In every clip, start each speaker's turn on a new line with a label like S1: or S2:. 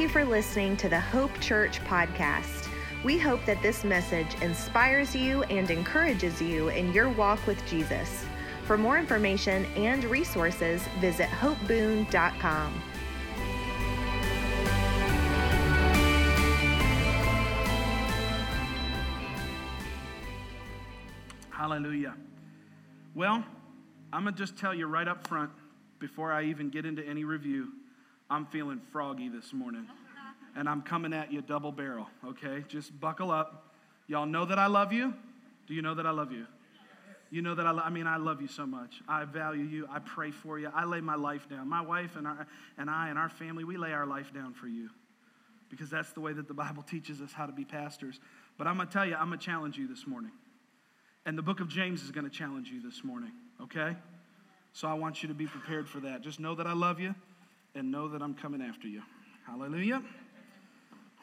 S1: You for listening to the Hope Church podcast. We hope that this message inspires you and encourages you in your walk with Jesus. For more information and resources, visit hopeboon.com.
S2: Hallelujah. Well, I'm going to just tell you right up front before I even get into any review, I'm feeling froggy this morning. And I'm coming at you double barrel, okay? Just buckle up. Y'all know that I love you? Do you know that I love you? You know that I, lo- I mean, I love you so much. I value you. I pray for you. I lay my life down. My wife and, our, and I and our family, we lay our life down for you because that's the way that the Bible teaches us how to be pastors. But I'm going to tell you, I'm going to challenge you this morning. And the book of James is going to challenge you this morning, okay? So I want you to be prepared for that. Just know that I love you and know that I'm coming after you. Hallelujah.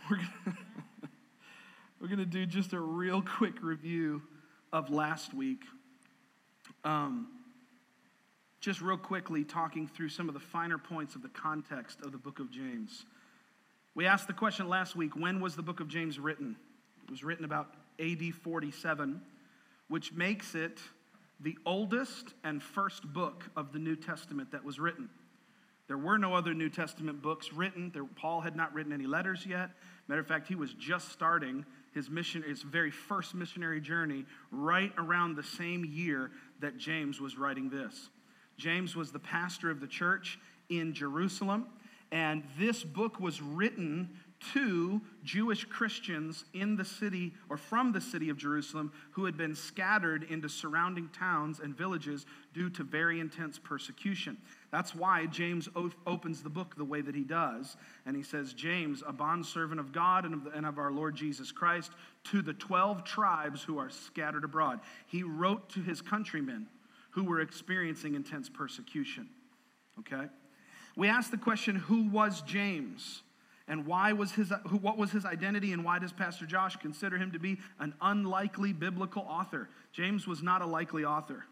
S2: We're gonna, we're gonna do just a real quick review of last week. Um, just real quickly, talking through some of the finer points of the context of the book of James. We asked the question last week when was the book of James written? It was written about AD 47, which makes it the oldest and first book of the New Testament that was written. There were no other New Testament books written. There, Paul had not written any letters yet. Matter of fact, he was just starting his mission, his very first missionary journey, right around the same year that James was writing this. James was the pastor of the church in Jerusalem, and this book was written to Jewish Christians in the city or from the city of Jerusalem who had been scattered into surrounding towns and villages due to very intense persecution. That's why James opens the book the way that he does. And he says, James, a bondservant of God and of, the, and of our Lord Jesus Christ, to the 12 tribes who are scattered abroad. He wrote to his countrymen who were experiencing intense persecution. Okay? We ask the question, who was James? and why was his, what was his identity and why does pastor josh consider him to be an unlikely biblical author james was not a likely author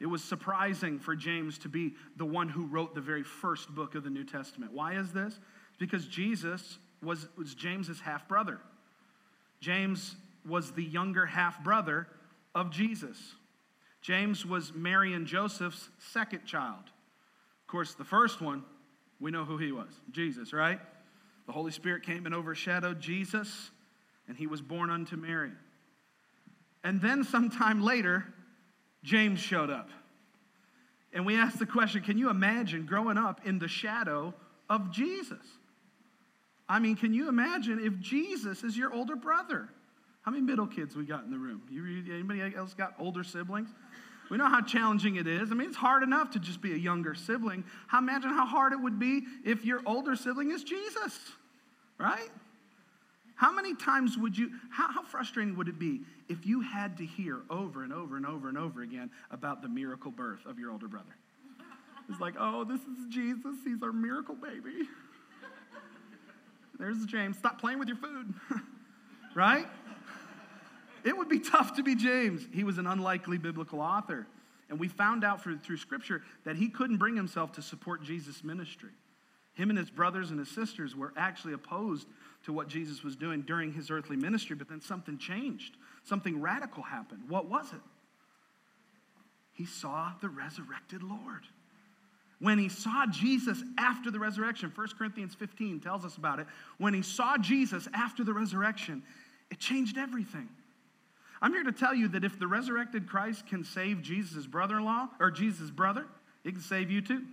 S2: it was surprising for james to be the one who wrote the very first book of the new testament. Why is this? Because jesus was, was james's half brother james was the younger half brother of jesus. James was mary and joseph's second child. Of course the first one we know who he was. Jesus right? The Holy Spirit came and overshadowed Jesus, and he was born unto Mary. And then, sometime later, James showed up. And we asked the question can you imagine growing up in the shadow of Jesus? I mean, can you imagine if Jesus is your older brother? How many middle kids we got in the room? You, anybody else got older siblings? We know how challenging it is. I mean, it's hard enough to just be a younger sibling. How imagine how hard it would be if your older sibling is Jesus, right? How many times would you, how, how, frustrating would it be if you had to hear over and over and over and over again about the miracle birth of your older brother? It's like, oh, this is Jesus. He's our miracle baby. There's James. Stop playing with your food, right? It would be tough to be James. He was an unlikely biblical author. And we found out through, through Scripture that he couldn't bring himself to support Jesus' ministry. Him and his brothers and his sisters were actually opposed to what Jesus was doing during his earthly ministry, but then something changed. Something radical happened. What was it? He saw the resurrected Lord. When he saw Jesus after the resurrection, 1 Corinthians 15 tells us about it. When he saw Jesus after the resurrection, it changed everything. I'm here to tell you that if the resurrected Christ can save Jesus' brother in law or Jesus' brother, it can save you too.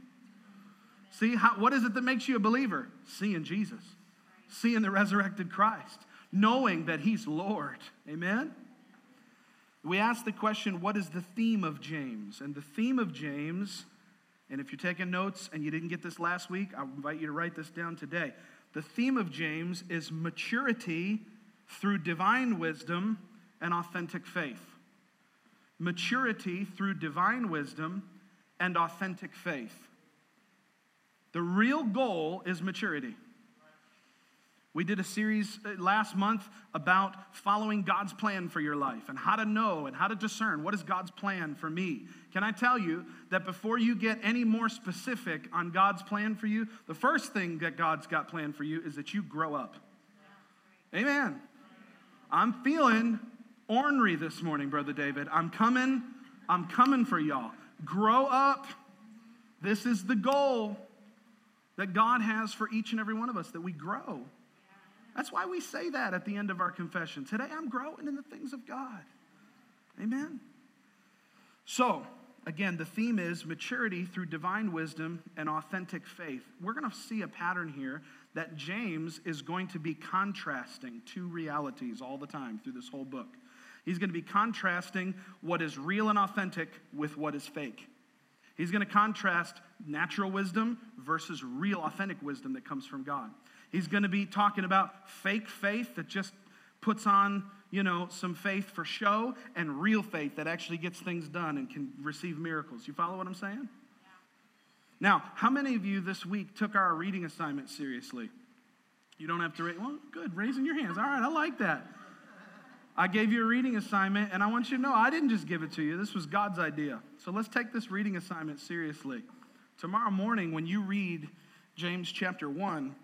S2: See, how, what is it that makes you a believer? Seeing Jesus, seeing the resurrected Christ, knowing that he's Lord. Amen? We ask the question what is the theme of James? And the theme of James, and if you're taking notes and you didn't get this last week, I invite you to write this down today. The theme of James is maturity through divine wisdom and authentic faith. Maturity through divine wisdom and authentic faith. The real goal is maturity. We did a series uh, last month about following God's plan for your life and how to know and how to discern what is God's plan for me. Can I tell you that before you get any more specific on God's plan for you, the first thing that God's got planned for you is that you grow up. Amen. I'm feeling ornery this morning, Brother David. I'm coming, I'm coming for y'all. Grow up. This is the goal that God has for each and every one of us that we grow. That's why we say that at the end of our confession. Today I'm growing in the things of God. Amen. So, again, the theme is maturity through divine wisdom and authentic faith. We're going to see a pattern here that James is going to be contrasting two realities all the time through this whole book. He's going to be contrasting what is real and authentic with what is fake. He's going to contrast natural wisdom versus real, authentic wisdom that comes from God. He's going to be talking about fake faith that just puts on, you know, some faith for show and real faith that actually gets things done and can receive miracles. You follow what I'm saying? Yeah. Now, how many of you this week took our reading assignment seriously? You don't have to raise, well, good, raising your hands. All right, I like that. I gave you a reading assignment, and I want you to know I didn't just give it to you. This was God's idea. So let's take this reading assignment seriously. Tomorrow morning, when you read James chapter 1,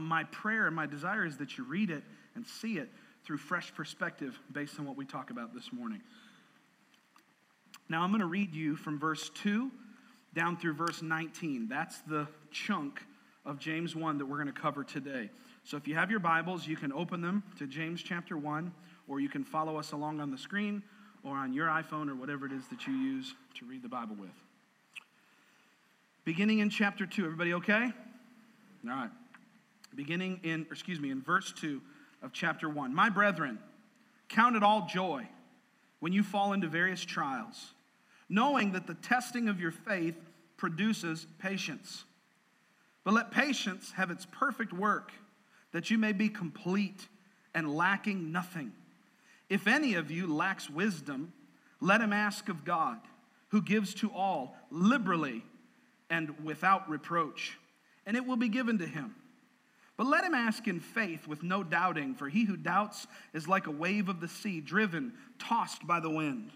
S2: my prayer and my desire is that you read it and see it through fresh perspective based on what we talk about this morning. Now, I'm going to read you from verse 2 down through verse 19. That's the chunk of James 1 that we're going to cover today. So if you have your Bibles, you can open them to James chapter 1, or you can follow us along on the screen or on your iPhone or whatever it is that you use to read the Bible with. Beginning in chapter 2, everybody okay? All right beginning in, excuse me, in verse 2 of chapter 1. My brethren, count it all joy when you fall into various trials, knowing that the testing of your faith produces patience. But let patience have its perfect work, that you may be complete and lacking nothing. If any of you lacks wisdom, let him ask of God, who gives to all liberally and without reproach, and it will be given to him. But let him ask in faith with no doubting, for he who doubts is like a wave of the sea, driven, tossed by the wind.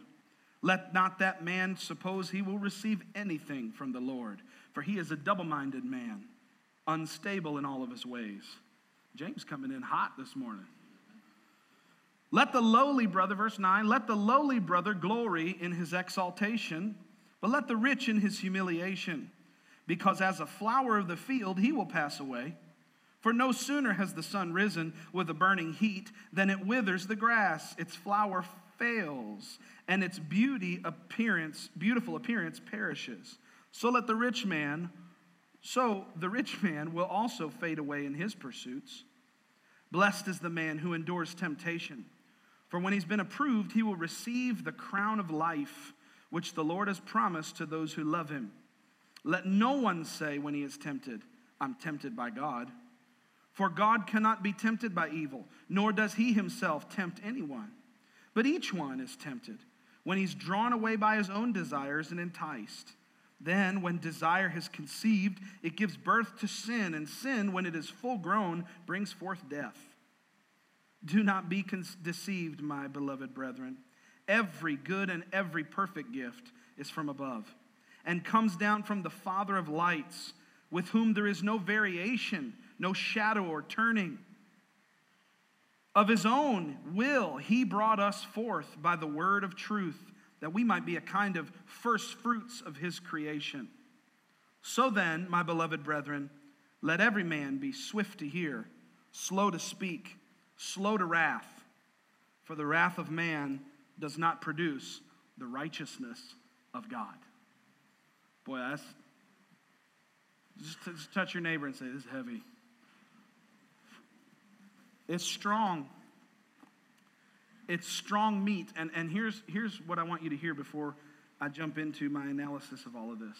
S2: Let not that man suppose he will receive anything from the Lord, for he is a double minded man, unstable in all of his ways. James coming in hot this morning. Let the lowly brother, verse 9, let the lowly brother glory in his exaltation, but let the rich in his humiliation, because as a flower of the field he will pass away. For no sooner has the sun risen with a burning heat than it withers the grass, its flower fails, and its beauty appearance, beautiful appearance perishes. So let the rich man, so the rich man will also fade away in his pursuits. Blessed is the man who endures temptation, for when he's been approved, he will receive the crown of life which the Lord has promised to those who love him. Let no one say when he is tempted, I'm tempted by God. For God cannot be tempted by evil, nor does he himself tempt anyone. But each one is tempted when he's drawn away by his own desires and enticed. Then, when desire has conceived, it gives birth to sin, and sin, when it is full grown, brings forth death. Do not be deceived, my beloved brethren. Every good and every perfect gift is from above and comes down from the Father of lights, with whom there is no variation no shadow or turning. Of his own will, he brought us forth by the word of truth, that we might be a kind of first fruits of his creation. So then, my beloved brethren, let every man be swift to hear, slow to speak, slow to wrath, for the wrath of man does not produce the righteousness of God. Boy, that's just, touch your neighbor and say, This is heavy. It's strong. It's strong meat. And, and here's, here's what I want you to hear before I jump into my analysis of all of this.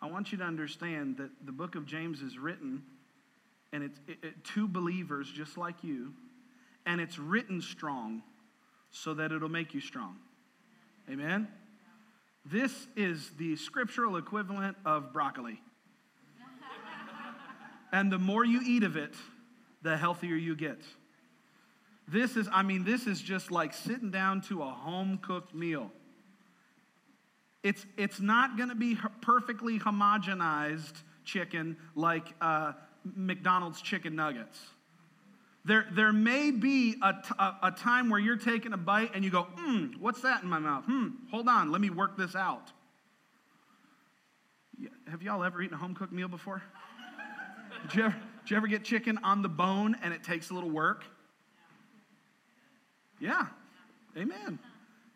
S2: I want you to understand that the book of James is written, and it's it, it, to believers just like you, and it's written strong so that it'll make you strong. Amen? This is the scriptural equivalent of broccoli. and the more you eat of it, the healthier you get. This is, I mean, this is just like sitting down to a home cooked meal. It's, it's not going to be perfectly homogenized chicken like uh, McDonald's chicken nuggets. There, there may be a, t- a, time where you're taking a bite and you go, hmm, what's that in my mouth? Hmm, hold on, let me work this out. Have y'all ever eaten a home cooked meal before? Did you, ever, did you ever get chicken on the bone and it takes a little work? Yeah, amen.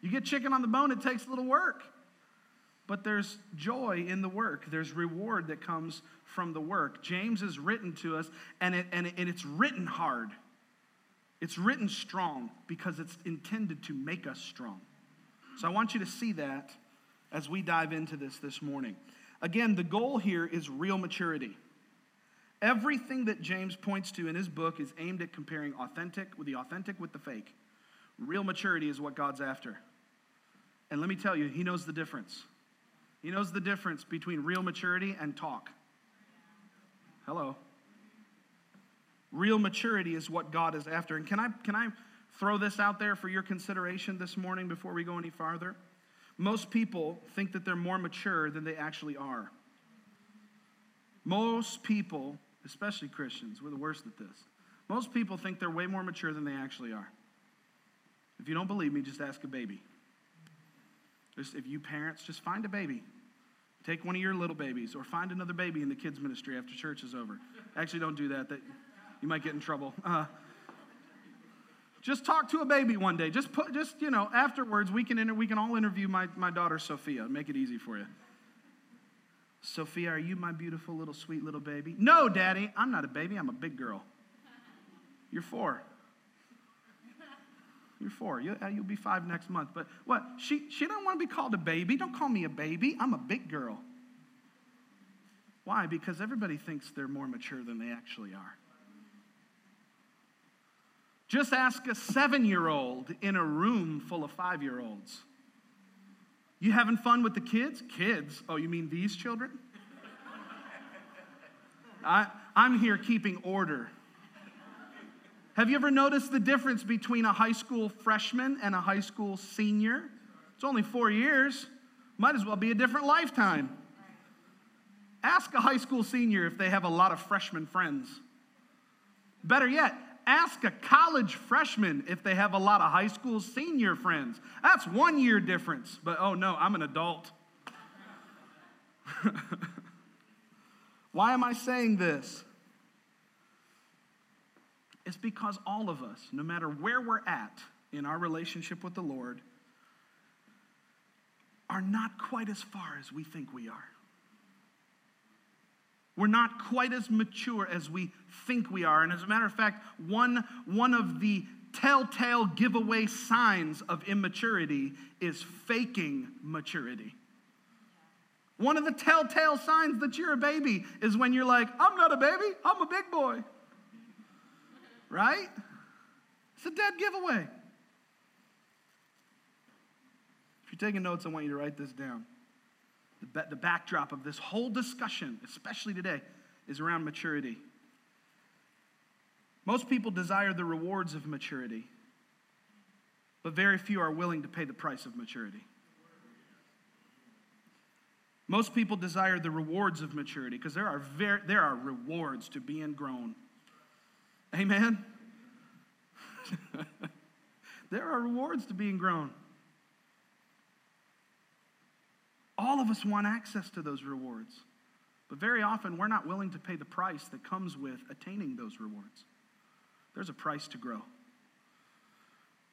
S2: You get chicken on the bone, it takes a little work. But there's joy in the work. There's reward that comes from the work. James is written to us, and, it, and, it, and it's written hard. It's written strong because it's intended to make us strong. So I want you to see that as we dive into this this morning. Again, the goal here is real maturity. Everything that James points to in his book is aimed at comparing authentic with the authentic with the fake. Real maturity is what God's after. And let me tell you, he knows the difference. He knows the difference between real maturity and talk. Hello. Real maturity is what God is after. And can I, can I throw this out there for your consideration this morning before we go any farther? Most people think that they're more mature than they actually are. Most people, especially Christians, we're the worst at this. Most people think they're way more mature than they actually are. If you don't believe me, just ask a baby. Just, if you parents, just find a baby. Take one of your little babies or find another baby in the kids' ministry after church is over. Actually, don't do that. that you might get in trouble. Uh, just talk to a baby one day. Just put, just you know, afterwards we can inter- we can all interview my, my daughter Sophia. Make it easy for you. Sophia, are you my beautiful little sweet little baby? No, Daddy, I'm not a baby. I'm a big girl. You're four. You're four. You, will uh, be five next month. But what? She, she don't want to be called a baby. Don't call me a baby. I'm a big girl. Why? Because everybody thinks they're more mature than they actually are. Just ask a seven year old in a room full of five year olds. You having fun with the kids? Kids? Oh, you mean these children? I, I'm here keeping order. Have you ever noticed the difference between a high school freshman and a high school senior? It's only four years. Might as well be a different lifetime. Ask a high school senior if they have a lot of freshman friends. Better yet, ask a college freshman if they have a lot of high school senior friends. That's one year difference, but oh no, I'm an adult. Why am I saying this? It's because all of us, no matter where we're at in our relationship with the Lord, are not quite as far as we think we are. We're not quite as mature as we think we are. And as a matter of fact, one, one of the telltale giveaway signs of immaturity is faking maturity. One of the telltale signs that you're a baby is when you're like, I'm not a baby, I'm a big boy right? It's a dead giveaway. If you're taking notes, I want you to write this down. The, the backdrop of this whole discussion, especially today, is around maturity. Most people desire the rewards of maturity, but very few are willing to pay the price of maturity. Most people desire the rewards of maturity because there are, ver- there are rewards to being grown. Amen? there are rewards to being grown. All of us want access to those rewards. But very often, we're not willing to pay the price that comes with attaining those rewards. There's a price to grow.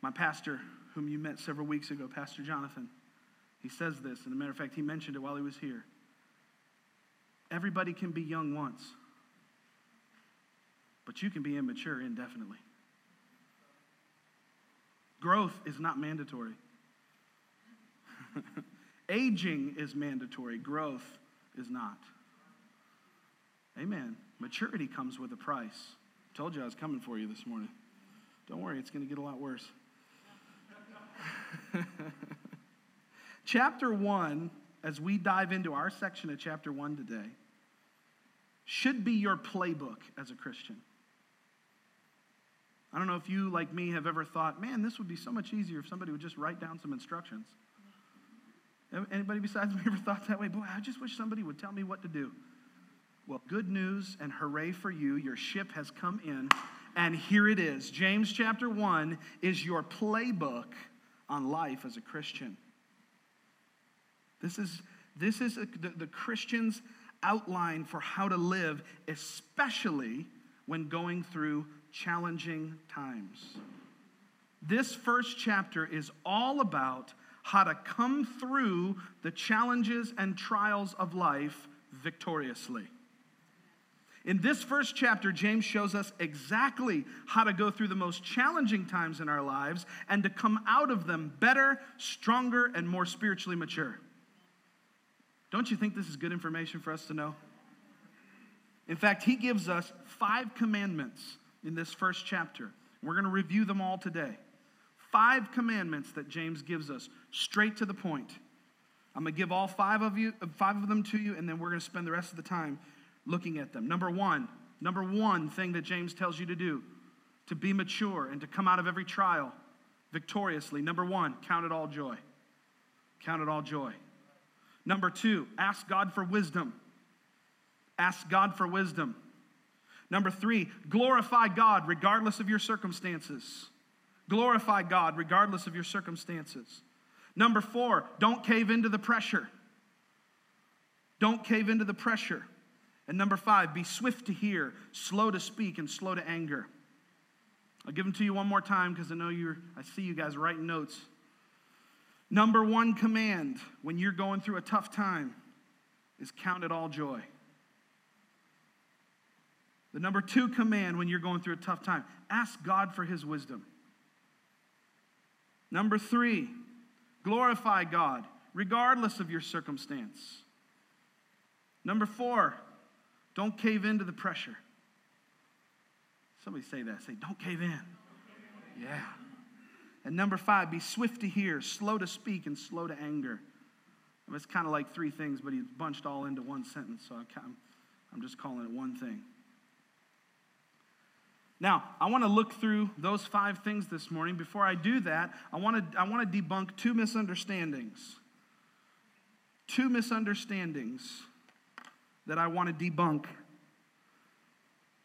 S2: My pastor, whom you met several weeks ago, Pastor Jonathan, he says this. And a matter of fact, he mentioned it while he was here. Everybody can be young once but you can be immature indefinitely. Growth is not mandatory. Aging is mandatory, growth is not. Amen. Maturity comes with a price. Told you I was coming for you this morning. Don't worry, it's going to get a lot worse. chapter 1, as we dive into our section of chapter 1 today, should be your playbook as a Christian. I don't know if you, like me, have ever thought, man, this would be so much easier if somebody would just write down some instructions. Anybody besides me ever thought that way? Boy, I just wish somebody would tell me what to do. Well, good news and hooray for you. Your ship has come in, and here it is. James chapter 1 is your playbook on life as a Christian. This is, this is a, the, the Christian's outline for how to live, especially when going through challenging times. This first chapter is all about how to come through the challenges and trials of life victoriously. In this first chapter, James shows us exactly how to go through the most challenging times in our lives and to come out of them better, stronger, and more spiritually mature. Don't you think this is good information for us to know? In fact, he gives us five commandments in this first chapter. We're going to review them all today. Five commandments that James gives us, straight to the point. I'm going to give all five of you, five of them to you, and then we're going to spend the rest of the time looking at them. Number one, number one thing that James tells you to do to be mature and to come out of every trial victoriously. Number one, count it all joy. Count it all joy. Number two, ask God for wisdom. Ask God for wisdom. Number three, glorify God regardless of your circumstances. Glorify God regardless of your circumstances. Number four, don't cave into the pressure. Don't cave into the pressure. And number five, be swift to hear, slow to speak, and slow to anger. I'll give them to you one more time because I know you're, I see you guys writing notes. Number one command when you're going through a tough time is count it all joy. The number two command when you're going through a tough time ask God for his wisdom. Number three, glorify God regardless of your circumstance. Number four, don't cave into the pressure. Somebody say that. Say, don't cave in. Yeah. And number five, be swift to hear, slow to speak, and slow to anger. it's kind of like three things, but he's bunched all into one sentence, so I'm just calling it one thing. Now, I want to look through those five things this morning. Before I do that, I want to, I want to debunk two misunderstandings. Two misunderstandings that I want to debunk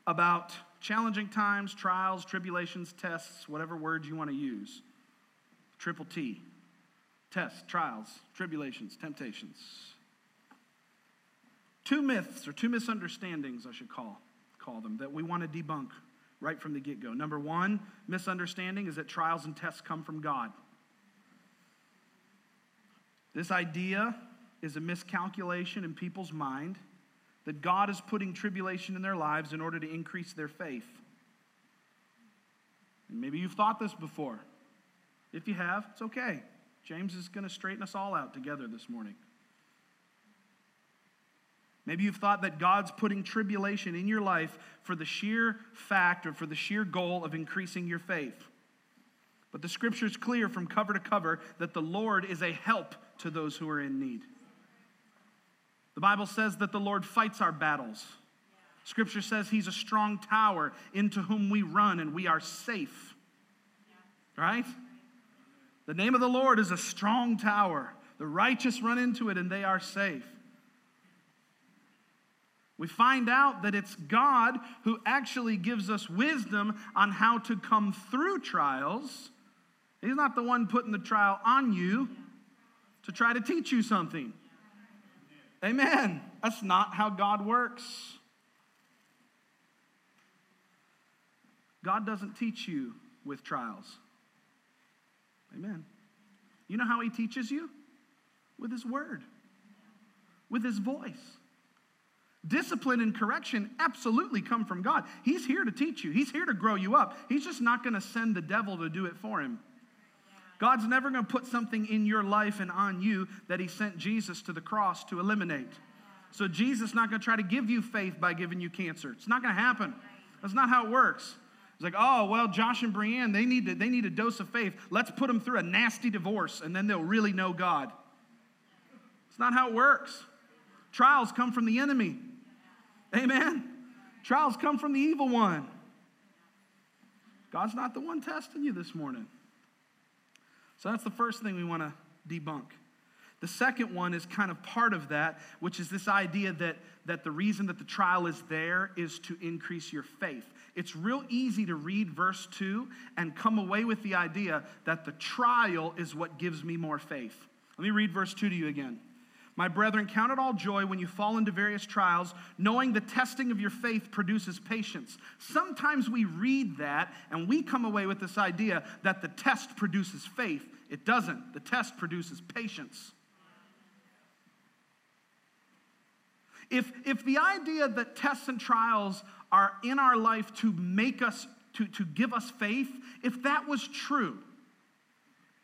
S2: about challenging times, trials, tribulations, tests, whatever words you want to use. Triple T. Tests, trials, tribulations, temptations. Two myths or two misunderstandings, I should call, call them, that we want to debunk right from the get go. Number one misunderstanding is that trials and tests come from God. This idea is a miscalculation in people's mind that God is putting tribulation in their lives in order to increase their faith. And maybe you've thought this before. If you have, it's okay. James is going to straighten us all out together this morning. Maybe you've thought that God's putting tribulation in your life for the sheer fact or for the sheer goal of increasing your faith. But the scripture is clear from cover to cover that the Lord is a help to those who are in need. The Bible says that the Lord fights our battles. Scripture says he's a strong tower into whom we run and we are safe. Right? The name of the Lord is a strong tower. The righteous run into it and they are safe. We find out that it's God who actually gives us wisdom on how to come through trials. He's not the one putting the trial on you to try to teach you something. Amen. That's not how God works. God doesn't teach you with trials. Amen. You know how He teaches you? With His Word, with His voice. Discipline and correction absolutely come from God. He's here to teach you, He's here to grow you up. He's just not going to send the devil to do it for Him. God's never going to put something in your life and on you that He sent Jesus to the cross to eliminate. So Jesus is not going to try to give you faith by giving you cancer. It's not going to happen. That's not how it works. It's like, oh, well, Josh and Brienne, they need, to, they need a dose of faith. Let's put them through a nasty divorce, and then they'll really know God. It's not how it works. Trials come from the enemy. Amen? Trials come from the evil one. God's not the one testing you this morning. So that's the first thing we want to debunk. The second one is kind of part of that, which is this idea that, that the reason that the trial is there is to increase your faith. It's real easy to read verse 2 and come away with the idea that the trial is what gives me more faith. Let me read verse 2 to you again. My brethren, count it all joy when you fall into various trials, knowing the testing of your faith produces patience. Sometimes we read that and we come away with this idea that the test produces faith. It doesn't, the test produces patience. If, if the idea that tests and trials are in our life to make us, to, to give us faith, if that was true,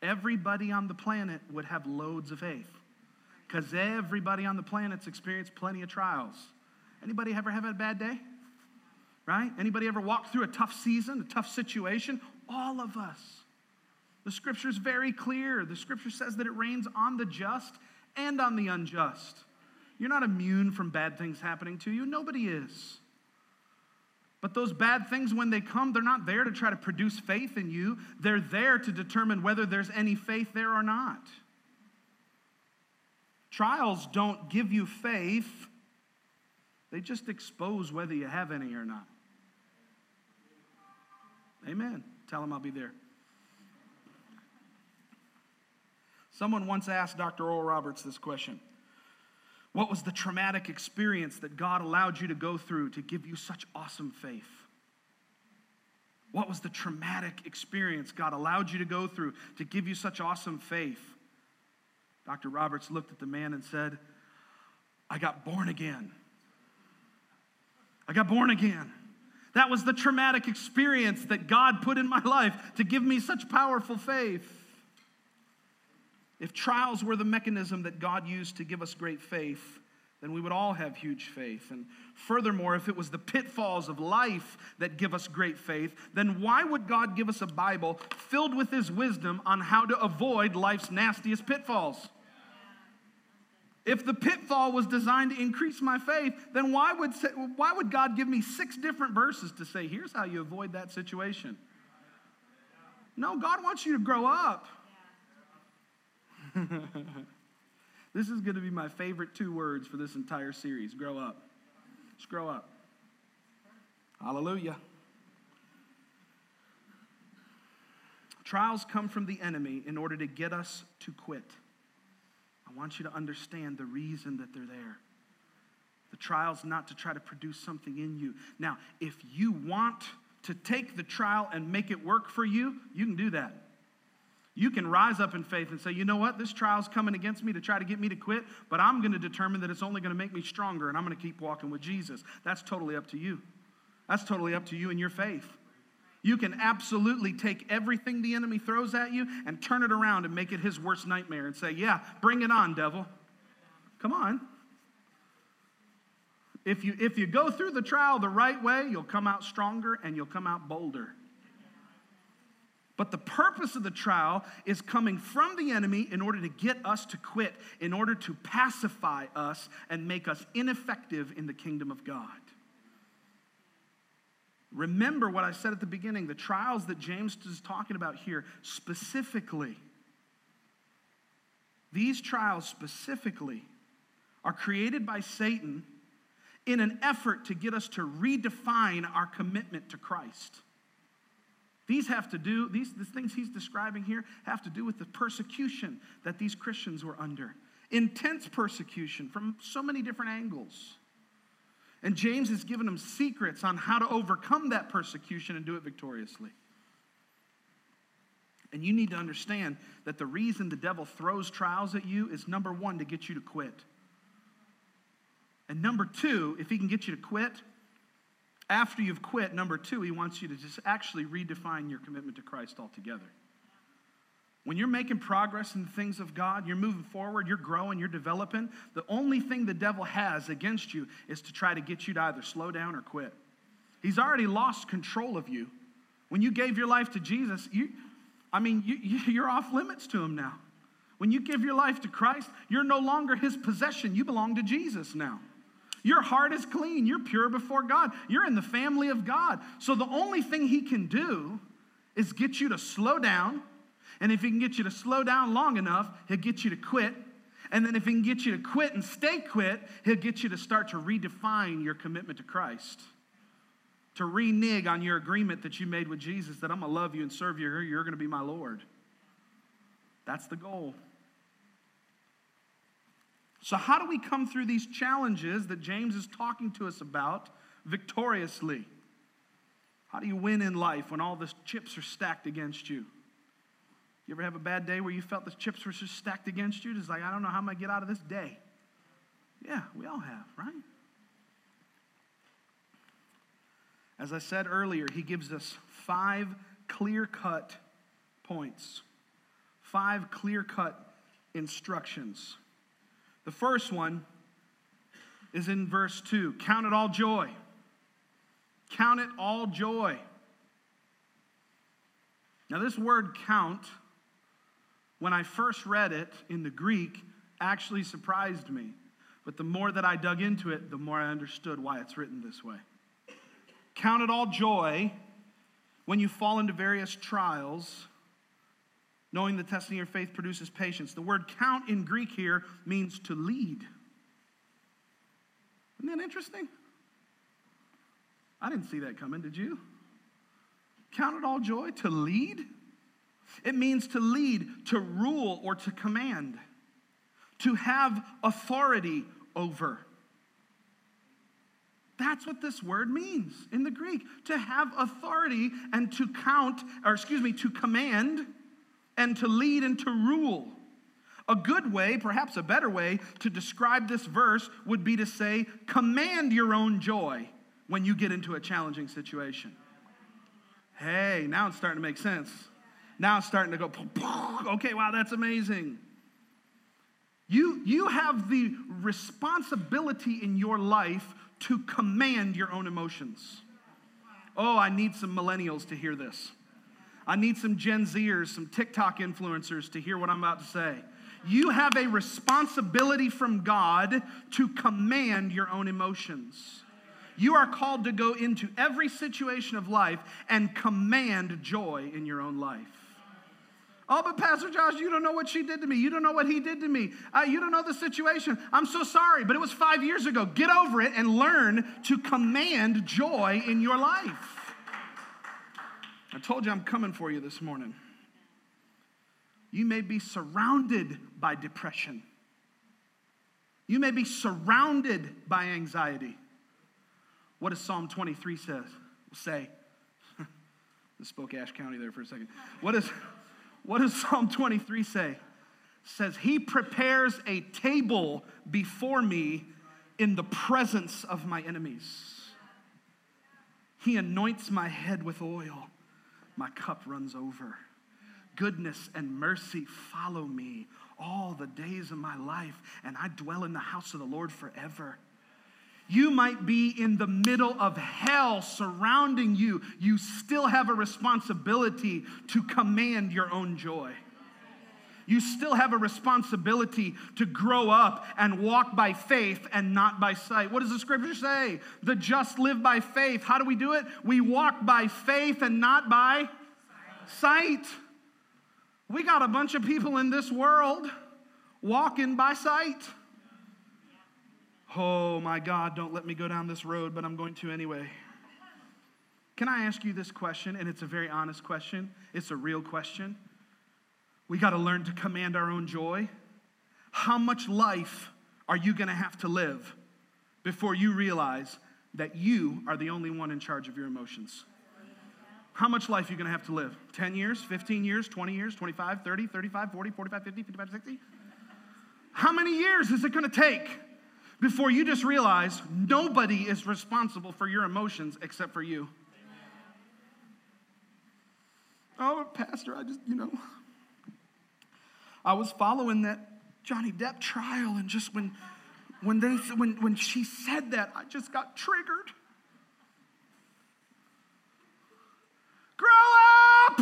S2: everybody on the planet would have loads of faith because everybody on the planet's experienced plenty of trials. Anybody ever have a bad day? Right? Anybody ever walk through a tough season, a tough situation? All of us. The scripture is very clear. The scripture says that it rains on the just and on the unjust. You're not immune from bad things happening to you. Nobody is. But those bad things, when they come, they're not there to try to produce faith in you. They're there to determine whether there's any faith there or not. Trials don't give you faith, they just expose whether you have any or not. Amen. Tell him I'll be there. Someone once asked Dr. Oral Roberts this question What was the traumatic experience that God allowed you to go through to give you such awesome faith? What was the traumatic experience God allowed you to go through to give you such awesome faith? Dr. Roberts looked at the man and said, I got born again. I got born again. That was the traumatic experience that God put in my life to give me such powerful faith. If trials were the mechanism that God used to give us great faith, then we would all have huge faith. And furthermore, if it was the pitfalls of life that give us great faith, then why would God give us a Bible filled with His wisdom on how to avoid life's nastiest pitfalls? If the pitfall was designed to increase my faith, then why would, why would God give me six different verses to say, here's how you avoid that situation? No, God wants you to grow up. this is going to be my favorite two words for this entire series grow up. Just grow up. Hallelujah. Trials come from the enemy in order to get us to quit. I want you to understand the reason that they're there. The trial's not to try to produce something in you. Now, if you want to take the trial and make it work for you, you can do that. You can rise up in faith and say, you know what, this trial's coming against me to try to get me to quit, but I'm going to determine that it's only going to make me stronger and I'm going to keep walking with Jesus. That's totally up to you. That's totally up to you and your faith. You can absolutely take everything the enemy throws at you and turn it around and make it his worst nightmare and say, Yeah, bring it on, devil. Come on. If you, if you go through the trial the right way, you'll come out stronger and you'll come out bolder. But the purpose of the trial is coming from the enemy in order to get us to quit, in order to pacify us and make us ineffective in the kingdom of God. Remember what I said at the beginning the trials that James is talking about here specifically. These trials specifically are created by Satan in an effort to get us to redefine our commitment to Christ. These have to do, these the things he's describing here have to do with the persecution that these Christians were under. Intense persecution from so many different angles. And James has given them secrets on how to overcome that persecution and do it victoriously. And you need to understand that the reason the devil throws trials at you is number one, to get you to quit. And number two, if he can get you to quit, after you've quit, number two, he wants you to just actually redefine your commitment to Christ altogether. When you're making progress in the things of God, you're moving forward, you're growing, you're developing, the only thing the devil has against you is to try to get you to either slow down or quit. He's already lost control of you. When you gave your life to Jesus, you, I mean, you, you're off limits to him now. When you give your life to Christ, you're no longer his possession. You belong to Jesus now. Your heart is clean. You're pure before God. You're in the family of God. So the only thing he can do is get you to slow down. And if he can get you to slow down long enough, he'll get you to quit. And then if he can get you to quit and stay quit, he'll get you to start to redefine your commitment to Christ. To renege on your agreement that you made with Jesus that I'm going to love you and serve you, you're going to be my Lord. That's the goal. So, how do we come through these challenges that James is talking to us about victoriously? How do you win in life when all the chips are stacked against you? You ever have a bad day where you felt the chips were just stacked against you? Just like, I don't know how I'm going to get out of this day. Yeah, we all have, right? As I said earlier, he gives us five clear cut points, five clear cut instructions. The first one is in verse 2 Count it all joy. Count it all joy. Now, this word count, when I first read it in the Greek, actually surprised me. But the more that I dug into it, the more I understood why it's written this way. Count it all joy when you fall into various trials, knowing the testing of your faith produces patience. The word count in Greek here means to lead. Isn't that interesting? I didn't see that coming, did you? Count it all joy to lead? It means to lead, to rule, or to command, to have authority over. That's what this word means in the Greek to have authority and to count, or excuse me, to command and to lead and to rule. A good way, perhaps a better way, to describe this verse would be to say, command your own joy when you get into a challenging situation. Hey, now it's starting to make sense. Now it's starting to go, okay, wow, that's amazing. You, you have the responsibility in your life to command your own emotions. Oh, I need some millennials to hear this. I need some Gen Zers, some TikTok influencers to hear what I'm about to say. You have a responsibility from God to command your own emotions. You are called to go into every situation of life and command joy in your own life. Oh, but Pastor Josh, you don't know what she did to me. You don't know what he did to me. Uh, you don't know the situation. I'm so sorry, but it was five years ago. Get over it and learn to command joy in your life. I told you I'm coming for you this morning. You may be surrounded by depression. You may be surrounded by anxiety. What does Psalm 23 says, say? This spoke Ash County there for a second. What, is, what does Psalm 23 say? It says, He prepares a table before me in the presence of my enemies. He anoints my head with oil. My cup runs over. Goodness and mercy follow me all the days of my life, and I dwell in the house of the Lord forever. You might be in the middle of hell surrounding you. You still have a responsibility to command your own joy. You still have a responsibility to grow up and walk by faith and not by sight. What does the scripture say? The just live by faith. How do we do it? We walk by faith and not by sight. We got a bunch of people in this world walking by sight. Oh my God, don't let me go down this road, but I'm going to anyway. Can I ask you this question? And it's a very honest question, it's a real question. We got to learn to command our own joy. How much life are you going to have to live before you realize that you are the only one in charge of your emotions? How much life are you going to have to live? 10 years, 15 years, 20 years, 25, 30, 35, 40, 45, 50, 55, 60? How many years is it going to take before you just realize nobody is responsible for your emotions except for you. Oh, Pastor, I just, you know, I was following that Johnny Depp trial, and just when, when, they, when, when she said that, I just got triggered. Grow up!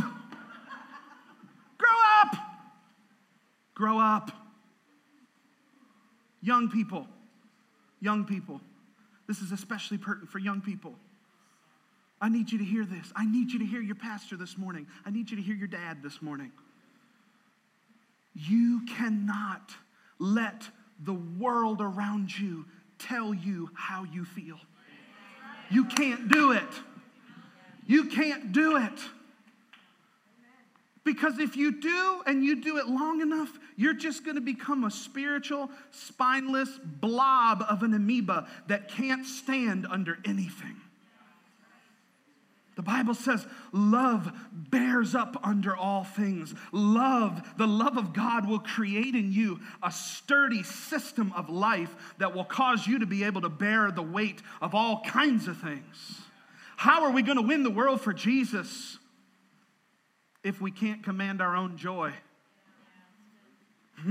S2: Grow up! Grow up. Young people, Young people. This is especially pertinent for young people. I need you to hear this. I need you to hear your pastor this morning. I need you to hear your dad this morning. You cannot let the world around you tell you how you feel. You can't do it. You can't do it. Because if you do and you do it long enough, you're just going to become a spiritual, spineless blob of an amoeba that can't stand under anything. The Bible says love bears up under all things. Love, the love of God will create in you a sturdy system of life that will cause you to be able to bear the weight of all kinds of things. How are we going to win the world for Jesus if we can't command our own joy?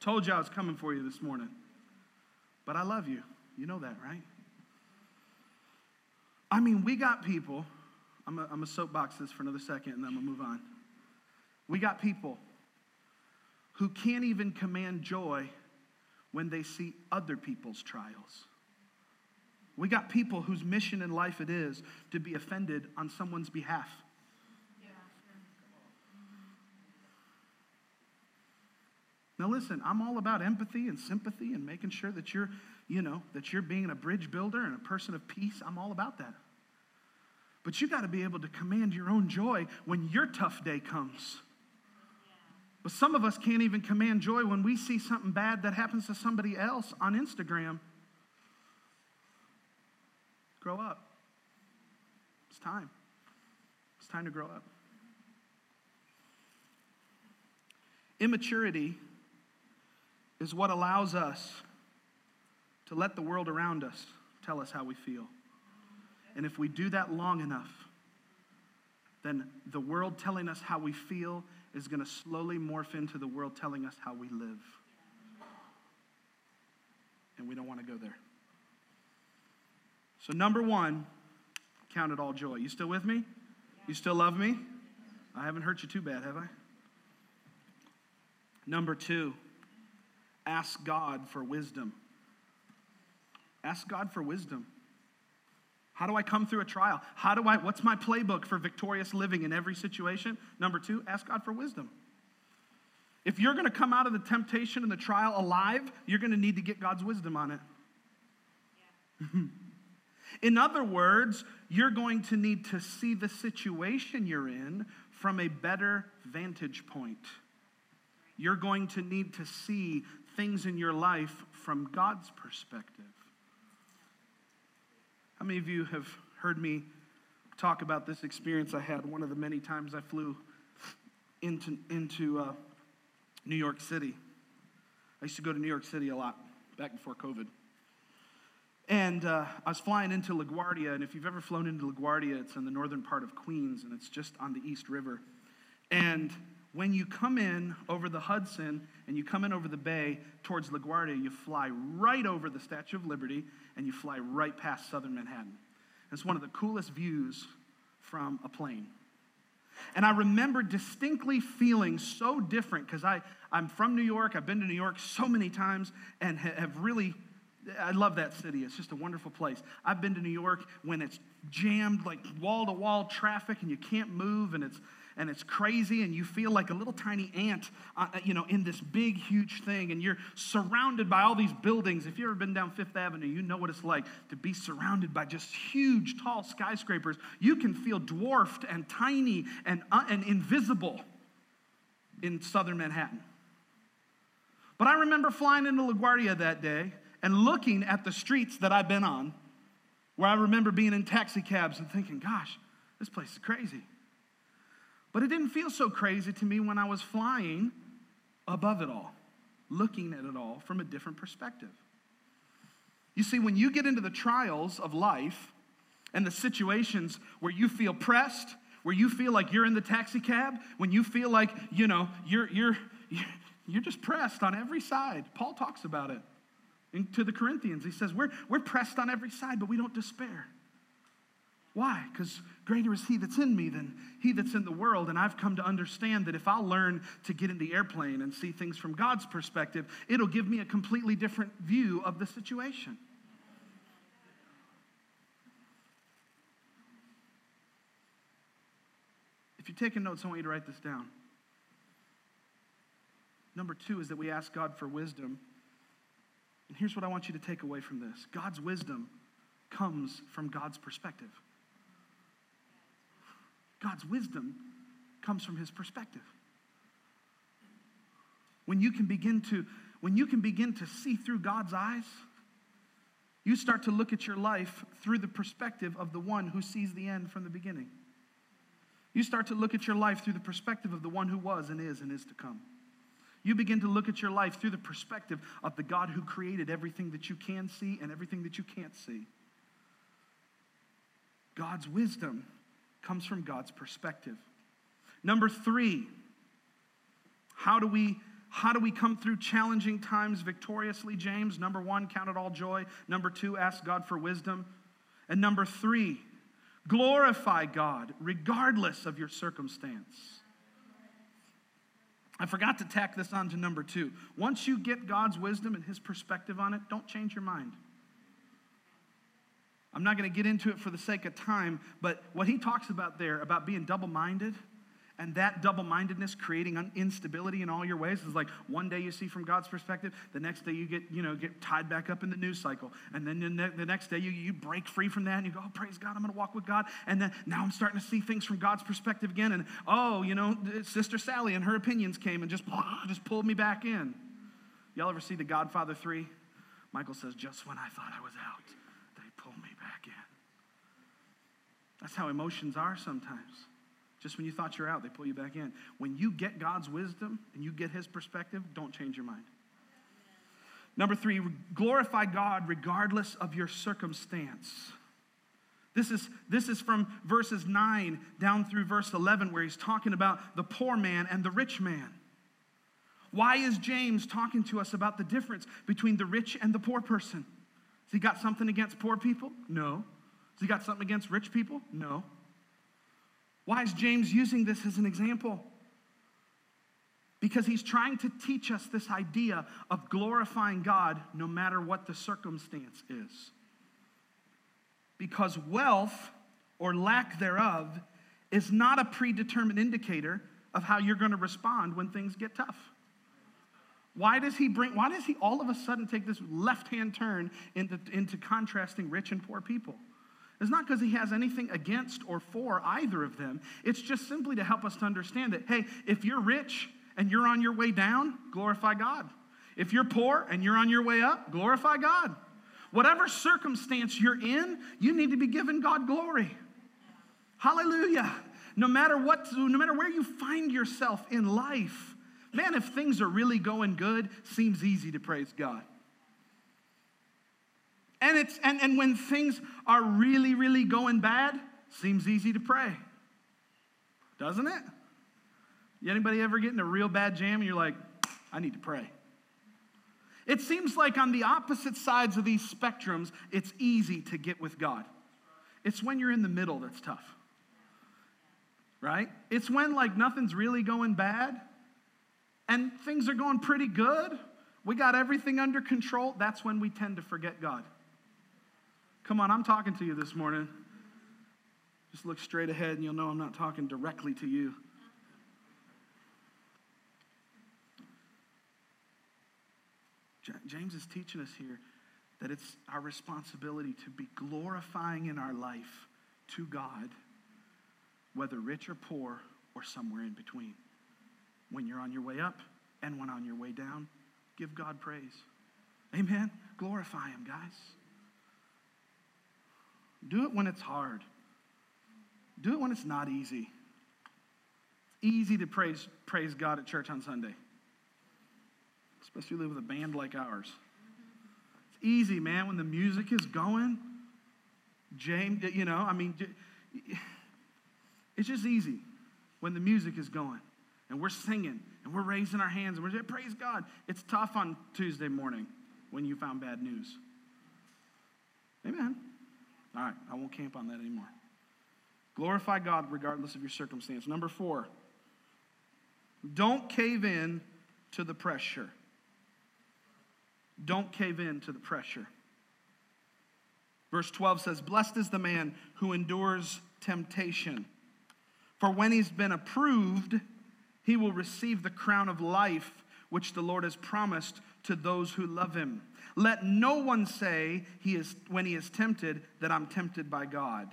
S2: Told you I was coming for you this morning. But I love you. You know that, right? I mean, we got people, I'm going to soapbox this for another second and then I'm going to move on. We got people who can't even command joy when they see other people's trials. We got people whose mission in life it is to be offended on someone's behalf. Now listen, I'm all about empathy and sympathy and making sure that you're, you know, that you're being a bridge builder and a person of peace. I'm all about that. But you got to be able to command your own joy when your tough day comes. But some of us can't even command joy when we see something bad that happens to somebody else on Instagram. Grow up. It's time. It's time to grow up. Immaturity is what allows us to let the world around us tell us how we feel. And if we do that long enough, then the world telling us how we feel is going to slowly morph into the world telling us how we live. And we don't want to go there. So, number one, count it all joy. You still with me? You still love me? I haven't hurt you too bad, have I? Number two, ask God for wisdom. Ask God for wisdom. How do I come through a trial? How do I, what's my playbook for victorious living in every situation? Number two, ask God for wisdom. If you're going to come out of the temptation and the trial alive, you're going to need to get God's wisdom on it. Yeah. in other words, you're going to need to see the situation you're in from a better vantage point. You're going to need to see things in your life from God's perspective. How many of you have heard me talk about this experience I had one of the many times I flew into, into uh, New York City? I used to go to New York City a lot back before COVID. And uh, I was flying into LaGuardia, and if you've ever flown into LaGuardia, it's in the northern part of Queens, and it's just on the East River. And when you come in over the Hudson and you come in over the bay towards LaGuardia, you fly right over the Statue of Liberty and you fly right past southern Manhattan. It's one of the coolest views from a plane. And I remember distinctly feeling so different because I'm from New York. I've been to New York so many times and have really, I love that city. It's just a wonderful place. I've been to New York when it's jammed, like wall to wall traffic, and you can't move, and it's and it's crazy and you feel like a little tiny ant uh, uh, you know in this big huge thing and you're surrounded by all these buildings. If you've ever been down fifth avenue you know what it's like to be surrounded by just huge tall skyscrapers. You can feel dwarfed and tiny and, uh, and invisible in southern manhattan. But i remember flying into laguardia that day and looking at the streets that i've been on where i remember being in taxi cabs and thinking gosh this place is crazy but it didn't feel so crazy to me when I was flying above it all, looking at it all from a different perspective. You see, when you get into the trials of life and the situations where you feel pressed, where you feel like you're in the taxi cab, when you feel like, you know, you're, you're, you're just pressed on every side. Paul talks about it in, to the Corinthians. He says, we're, we're pressed on every side, but we don't despair. Why? Because Greater is he that's in me than he that's in the world. And I've come to understand that if I learn to get in the airplane and see things from God's perspective, it'll give me a completely different view of the situation. If you're taking notes, I want you to write this down. Number two is that we ask God for wisdom. And here's what I want you to take away from this God's wisdom comes from God's perspective. God's wisdom comes from his perspective. When you can begin to when you can begin to see through God's eyes, you start to look at your life through the perspective of the one who sees the end from the beginning. You start to look at your life through the perspective of the one who was and is and is to come. You begin to look at your life through the perspective of the God who created everything that you can see and everything that you can't see. God's wisdom comes from God's perspective. Number three, how do we how do we come through challenging times victoriously, James? Number one, count it all joy. Number two, ask God for wisdom. And number three, glorify God regardless of your circumstance. I forgot to tack this on to number two. Once you get God's wisdom and his perspective on it, don't change your mind. I'm not going to get into it for the sake of time, but what he talks about there, about being double minded, and that double mindedness creating instability in all your ways is like one day you see from God's perspective, the next day you get, you know, get tied back up in the news cycle. And then the next day you, you break free from that and you go, oh, praise God, I'm going to walk with God. And then now I'm starting to see things from God's perspective again. And oh, you know, Sister Sally and her opinions came and just, just pulled me back in. Y'all ever see The Godfather 3? Michael says, just when I thought I was out. That's how emotions are sometimes. Just when you thought you're out, they pull you back in. When you get God's wisdom and you get his perspective, don't change your mind. Number three, glorify God regardless of your circumstance. This is, this is from verses 9 down through verse 11, where he's talking about the poor man and the rich man. Why is James talking to us about the difference between the rich and the poor person? Has he got something against poor people? No. Has he got something against rich people? No. Why is James using this as an example? Because he's trying to teach us this idea of glorifying God no matter what the circumstance is. Because wealth or lack thereof is not a predetermined indicator of how you're going to respond when things get tough. Why does he bring, why does he all of a sudden take this left hand turn into, into contrasting rich and poor people? It's not because he has anything against or for either of them. It's just simply to help us to understand that, hey, if you're rich and you're on your way down, glorify God. If you're poor and you're on your way up, glorify God. Whatever circumstance you're in, you need to be giving God glory. Hallelujah. No matter what, no matter where you find yourself in life, man, if things are really going good, seems easy to praise God. And, it's, and, and when things are really, really going bad, seems easy to pray. Doesn't it? Anybody ever get in a real bad jam and you're like, I need to pray? It seems like on the opposite sides of these spectrums, it's easy to get with God. It's when you're in the middle that's tough. Right? It's when like nothing's really going bad and things are going pretty good. We got everything under control. That's when we tend to forget God. Come on, I'm talking to you this morning. Just look straight ahead and you'll know I'm not talking directly to you. James is teaching us here that it's our responsibility to be glorifying in our life to God, whether rich or poor or somewhere in between. When you're on your way up and when on your way down, give God praise. Amen. Glorify Him, guys. Do it when it's hard. Do it when it's not easy. It's easy to praise, praise God at church on Sunday, especially with a band like ours. It's easy, man, when the music is going. James, you know, I mean, it's just easy when the music is going and we're singing and we're raising our hands and we're saying, Praise God. It's tough on Tuesday morning when you found bad news. Amen. All right, I won't camp on that anymore. Glorify God regardless of your circumstance. Number four, don't cave in to the pressure. Don't cave in to the pressure. Verse 12 says, Blessed is the man who endures temptation, For when he's been approved, he will receive the crown of life which the Lord has promised to those who love him. Let no one say he is, when he is tempted that I'm tempted by God.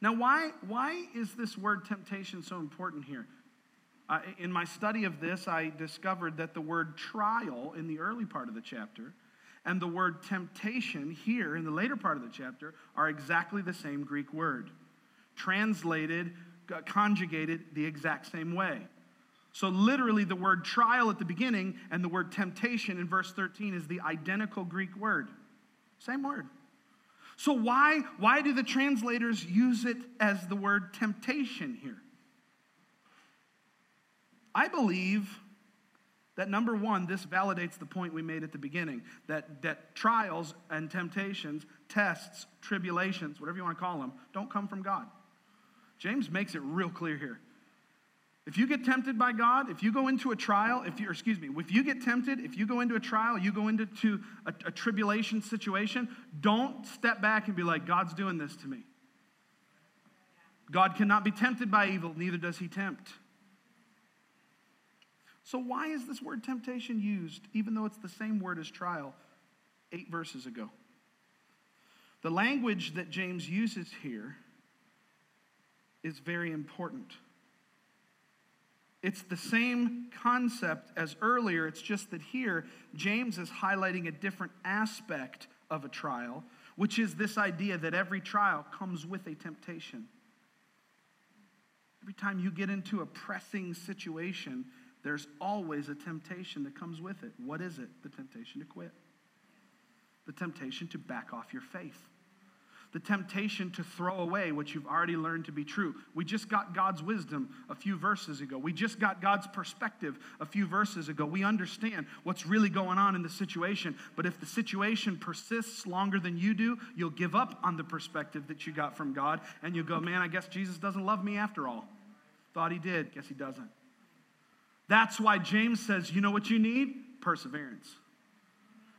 S2: Now, why, why is this word temptation so important here? Uh, in my study of this, I discovered that the word trial in the early part of the chapter and the word temptation here in the later part of the chapter are exactly the same Greek word, translated, conjugated the exact same way. So, literally, the word trial at the beginning and the word temptation in verse 13 is the identical Greek word. Same word. So, why, why do the translators use it as the word temptation here? I believe that number one, this validates the point we made at the beginning that, that trials and temptations, tests, tribulations, whatever you want to call them, don't come from God. James makes it real clear here. If you get tempted by God, if you go into a trial, if you, excuse me, if you get tempted, if you go into a trial, you go into a, a tribulation situation, don't step back and be like, God's doing this to me. God cannot be tempted by evil, neither does he tempt. So, why is this word temptation used, even though it's the same word as trial eight verses ago? The language that James uses here is very important. It's the same concept as earlier, it's just that here James is highlighting a different aspect of a trial, which is this idea that every trial comes with a temptation. Every time you get into a pressing situation, there's always a temptation that comes with it. What is it? The temptation to quit, the temptation to back off your faith the temptation to throw away what you've already learned to be true. We just got God's wisdom a few verses ago. We just got God's perspective a few verses ago. We understand what's really going on in the situation. But if the situation persists longer than you do, you'll give up on the perspective that you got from God and you'll go, man, I guess Jesus doesn't love me after all. Thought he did, guess he doesn't. That's why James says, you know what you need? Perseverance.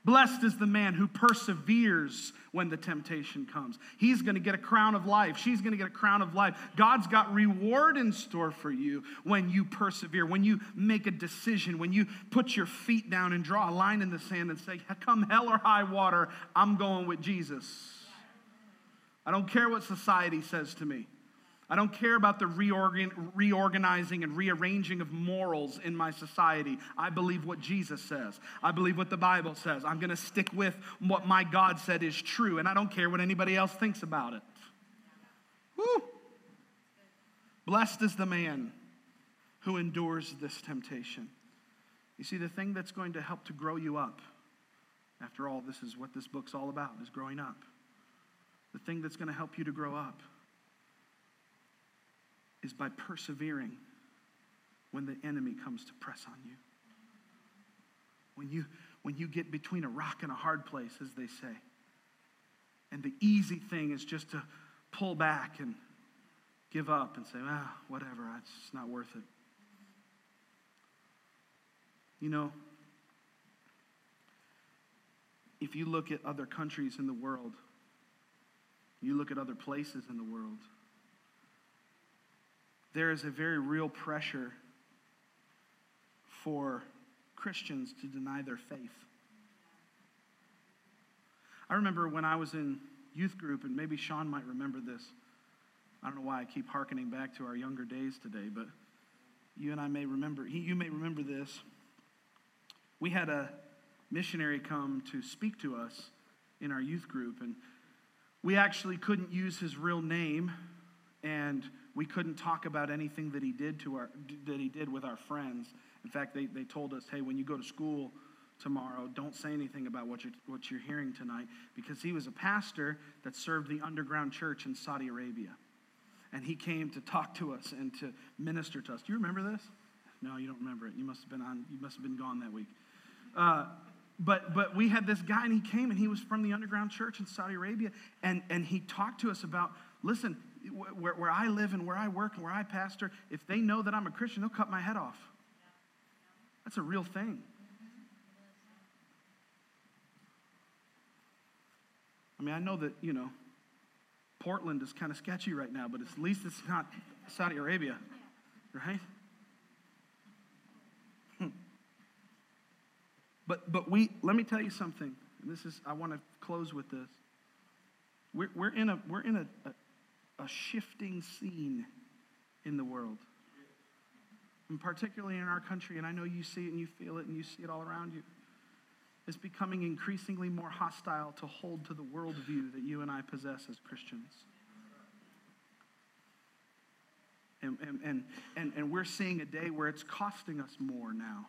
S2: Blessed is the man who perseveres when the temptation comes. He's going to get a crown of life. She's going to get a crown of life. God's got reward in store for you when you persevere, when you make a decision, when you put your feet down and draw a line in the sand and say, Come hell or high water, I'm going with Jesus. I don't care what society says to me. I don't care about the reorgan, reorganizing and rearranging of morals in my society. I believe what Jesus says. I believe what the Bible says. I'm going to stick with what my God said is true, and I don't care what anybody else thinks about it. Woo! Blessed is the man who endures this temptation. You see, the thing that's going to help to grow you up, after all, this is what this book's all about, is growing up. The thing that's going to help you to grow up is by persevering when the enemy comes to press on you. When you, when you get between a rock and a hard place, as they say. And the easy thing is just to pull back and give up and say, ah, whatever, it's not worth it. You know, if you look at other countries in the world, you look at other places in the world, there is a very real pressure for Christians to deny their faith. I remember when I was in youth group, and maybe Sean might remember this. I don't know why I keep hearkening back to our younger days today, but you and I may remember, you may remember this. We had a missionary come to speak to us in our youth group, and we actually couldn't use his real name, and we couldn't talk about anything that he did to our that he did with our friends. In fact, they, they told us, hey, when you go to school tomorrow, don't say anything about what you're, what you're hearing tonight, because he was a pastor that served the underground church in Saudi Arabia. And he came to talk to us and to minister to us. Do you remember this? No, you don't remember it. You must have been on, you must have been gone that week. Uh, but but we had this guy and he came and he was from the underground church in Saudi Arabia and and he talked to us about listen where, where I live and where I work and where I pastor, if they know that I'm a Christian, they'll cut my head off. That's a real thing. I mean, I know that, you know, Portland is kind of sketchy right now, but at least it's not Saudi Arabia, right? Hmm. But, but we, let me tell you something. And this is, I want to close with this. We're, we're in, a, we're in a, a, a shifting scene in the world. And particularly in our country, and I know you see it and you feel it and you see it all around you. It's becoming increasingly more hostile to hold to the worldview that you and I possess as Christians. And, and, and, and, and we're seeing a day where it's costing us more now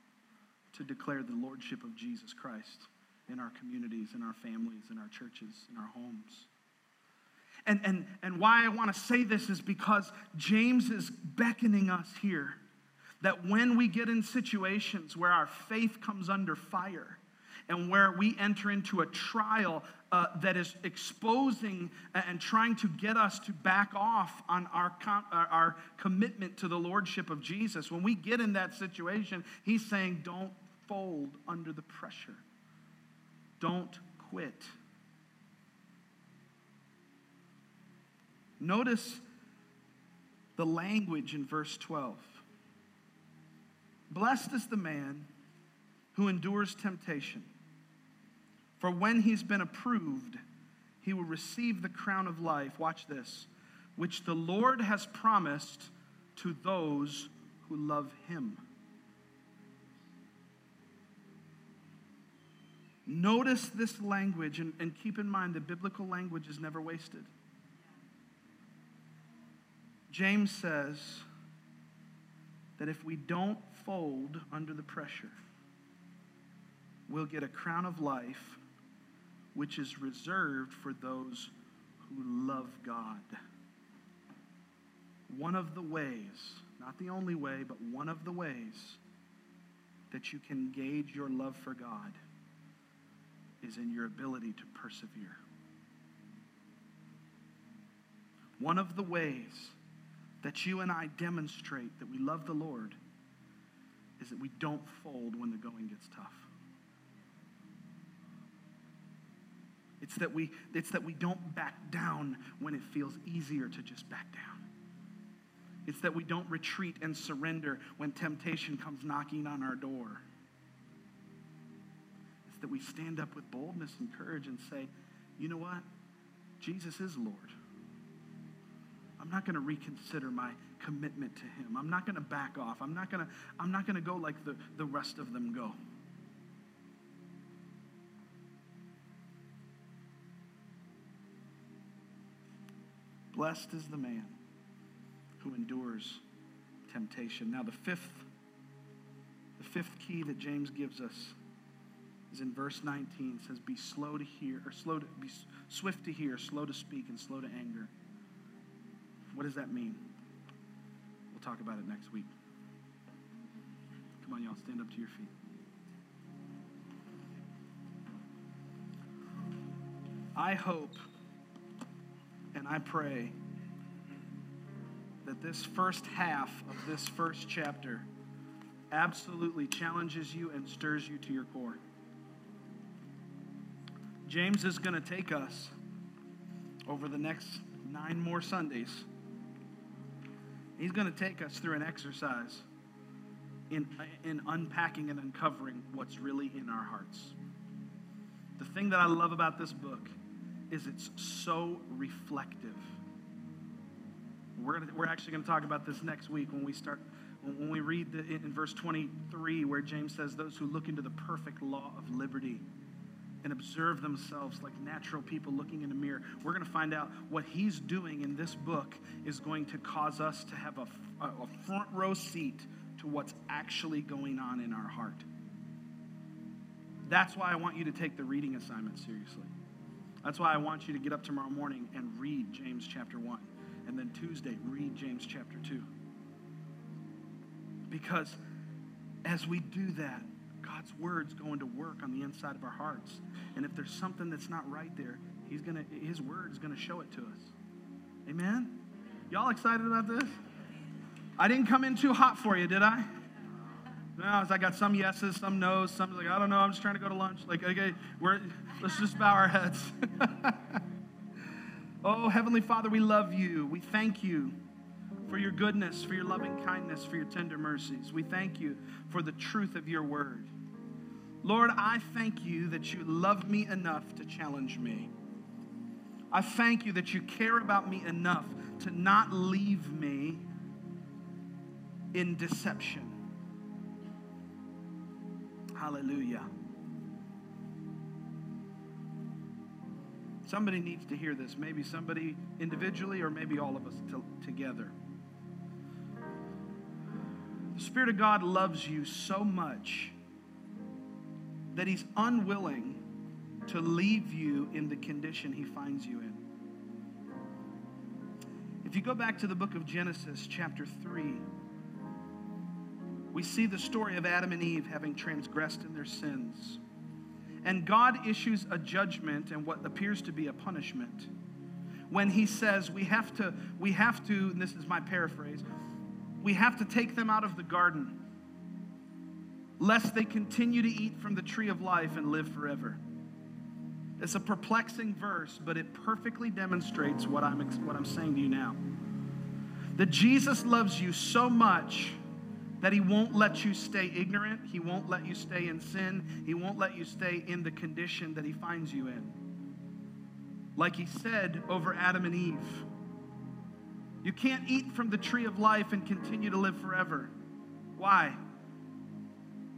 S2: to declare the lordship of Jesus Christ in our communities, in our families, in our churches, in our homes. And, and, and why I want to say this is because James is beckoning us here that when we get in situations where our faith comes under fire and where we enter into a trial uh, that is exposing and trying to get us to back off on our, com- our commitment to the lordship of Jesus, when we get in that situation, he's saying, don't fold under the pressure. Don't quit. Notice the language in verse 12. Blessed is the man who endures temptation, for when he's been approved, he will receive the crown of life. Watch this, which the Lord has promised to those who love him. Notice this language and, and keep in mind that biblical language is never wasted. James says that if we don't fold under the pressure, we'll get a crown of life which is reserved for those who love God. One of the ways, not the only way, but one of the ways that you can gauge your love for God is in your ability to persevere. One of the ways that you and I demonstrate that we love the Lord is that we don't fold when the going gets tough. It's that we, it's that we don't back down when it feels easier to just back down. It's that we don't retreat and surrender when temptation comes knocking on our door It's that we stand up with boldness and courage and say, you know what? Jesus is Lord. I'm not going to reconsider my commitment to him. I'm not going to back off. I'm not going to I'm not going to go like the, the rest of them go. Blessed is the man who endures temptation. Now the fifth the fifth key that James gives us is in verse 19. It says, Be slow to hear, or slow to be swift to hear, slow to speak, and slow to anger. What does that mean? We'll talk about it next week. Come on, y'all, stand up to your feet. I hope and I pray that this first half of this first chapter absolutely challenges you and stirs you to your core. James is going to take us over the next nine more Sundays. He's going to take us through an exercise in, in unpacking and uncovering what's really in our hearts. The thing that I love about this book is it's so reflective. We're, gonna, we're actually going to talk about this next week when we start when we read the, in verse 23 where James says those who look into the perfect law of liberty and observe themselves like natural people looking in a mirror, we're going to find out what he's doing in this book is going to cause us to have a, a front row seat to what's actually going on in our heart. That's why I want you to take the reading assignment seriously. That's why I want you to get up tomorrow morning and read James chapter 1. And then Tuesday, read James chapter 2. Because as we do that, God's word's going to work on the inside of our hearts. And if there's something that's not right there, he's gonna, his word is going to show it to us. Amen? Y'all excited about this? I didn't come in too hot for you, did I? No, I got some yeses, some no's, some like, I don't know, I'm just trying to go to lunch. Like, okay, we're, let's just bow our heads. Oh, Heavenly Father, we love you. We thank you for your goodness, for your loving kindness, for your tender mercies. We thank you for the truth of your word. Lord, I thank you that you love me enough to challenge me. I thank you that you care about me enough to not leave me in deception. Hallelujah. Somebody needs to hear this. Maybe somebody individually, or maybe all of us to, together. The Spirit of God loves you so much that He's unwilling to leave you in the condition He finds you in. If you go back to the book of Genesis, chapter 3, we see the story of Adam and Eve having transgressed in their sins. And God issues a judgment and what appears to be a punishment when he says we have to we have to and this is my paraphrase we have to take them out of the garden lest they continue to eat from the tree of life and live forever it's a perplexing verse but it perfectly demonstrates what i'm what i'm saying to you now that jesus loves you so much that He won't let you stay ignorant. He won't let you stay in sin. He won't let you stay in the condition that He finds you in. Like He said over Adam and Eve you can't eat from the tree of life and continue to live forever. Why?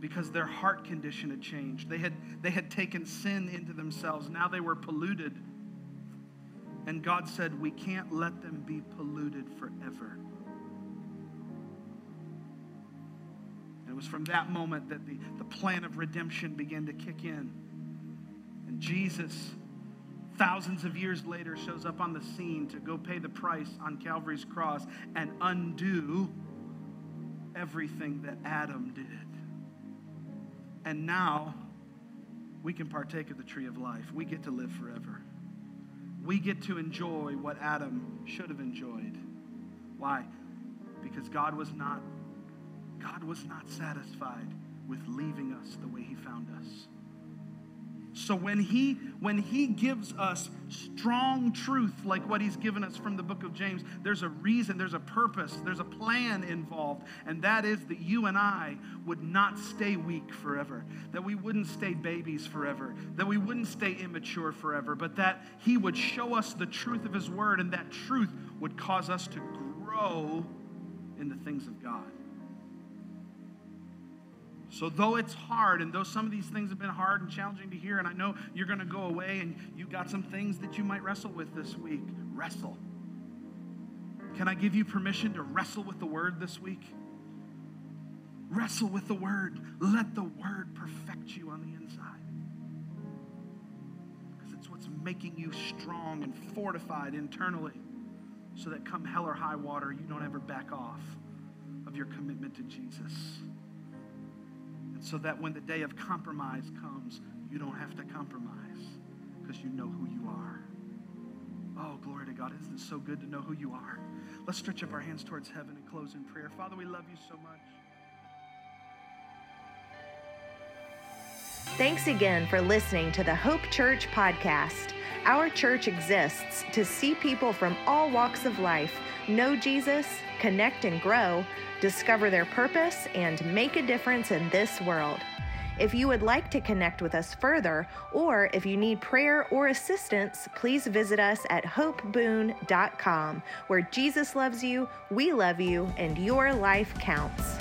S2: Because their heart condition had changed. They had, they had taken sin into themselves. Now they were polluted. And God said, We can't let them be polluted forever. And it was from that moment that the, the plan of redemption began to kick in. And Jesus, thousands of years later, shows up on the scene to go pay the price on Calvary's cross and undo everything that Adam did. And now we can partake of the tree of life. We get to live forever. We get to enjoy what Adam should have enjoyed. Why? Because God was not God was not satisfied with leaving us the way he found us. So when he when he gives us strong truth like what he's given us from the book of James, there's a reason, there's a purpose, there's a plan involved, and that is that you and I would not stay weak forever, that we wouldn't stay babies forever, that we wouldn't stay immature forever, but that he would show us the truth of his word and that truth would cause us to grow in the things of God. So, though it's hard, and though some of these things have been hard and challenging to hear, and I know you're going to go away and you've got some things that you might wrestle with this week, wrestle. Can I give you permission to wrestle with the word this week? Wrestle with the word. Let the word perfect you on the inside. Because it's what's making you strong and fortified internally so that come hell or high water, you don't ever back off of your commitment to Jesus so that when the day of compromise comes, you don't have to compromise because you know who you are. Oh, glory to God. Isn't it so good to know who you are? Let's stretch up our hands towards heaven and close in prayer. Father, we love you so much.
S1: Thanks again for listening to the Hope Church podcast. Our church exists to see people from all walks of life know Jesus, connect and grow discover their purpose, and make a difference in this world. If you would like to connect with us further, or if you need prayer or assistance, please visit us at hopeboon.com, where Jesus loves you, we love you, and your life counts.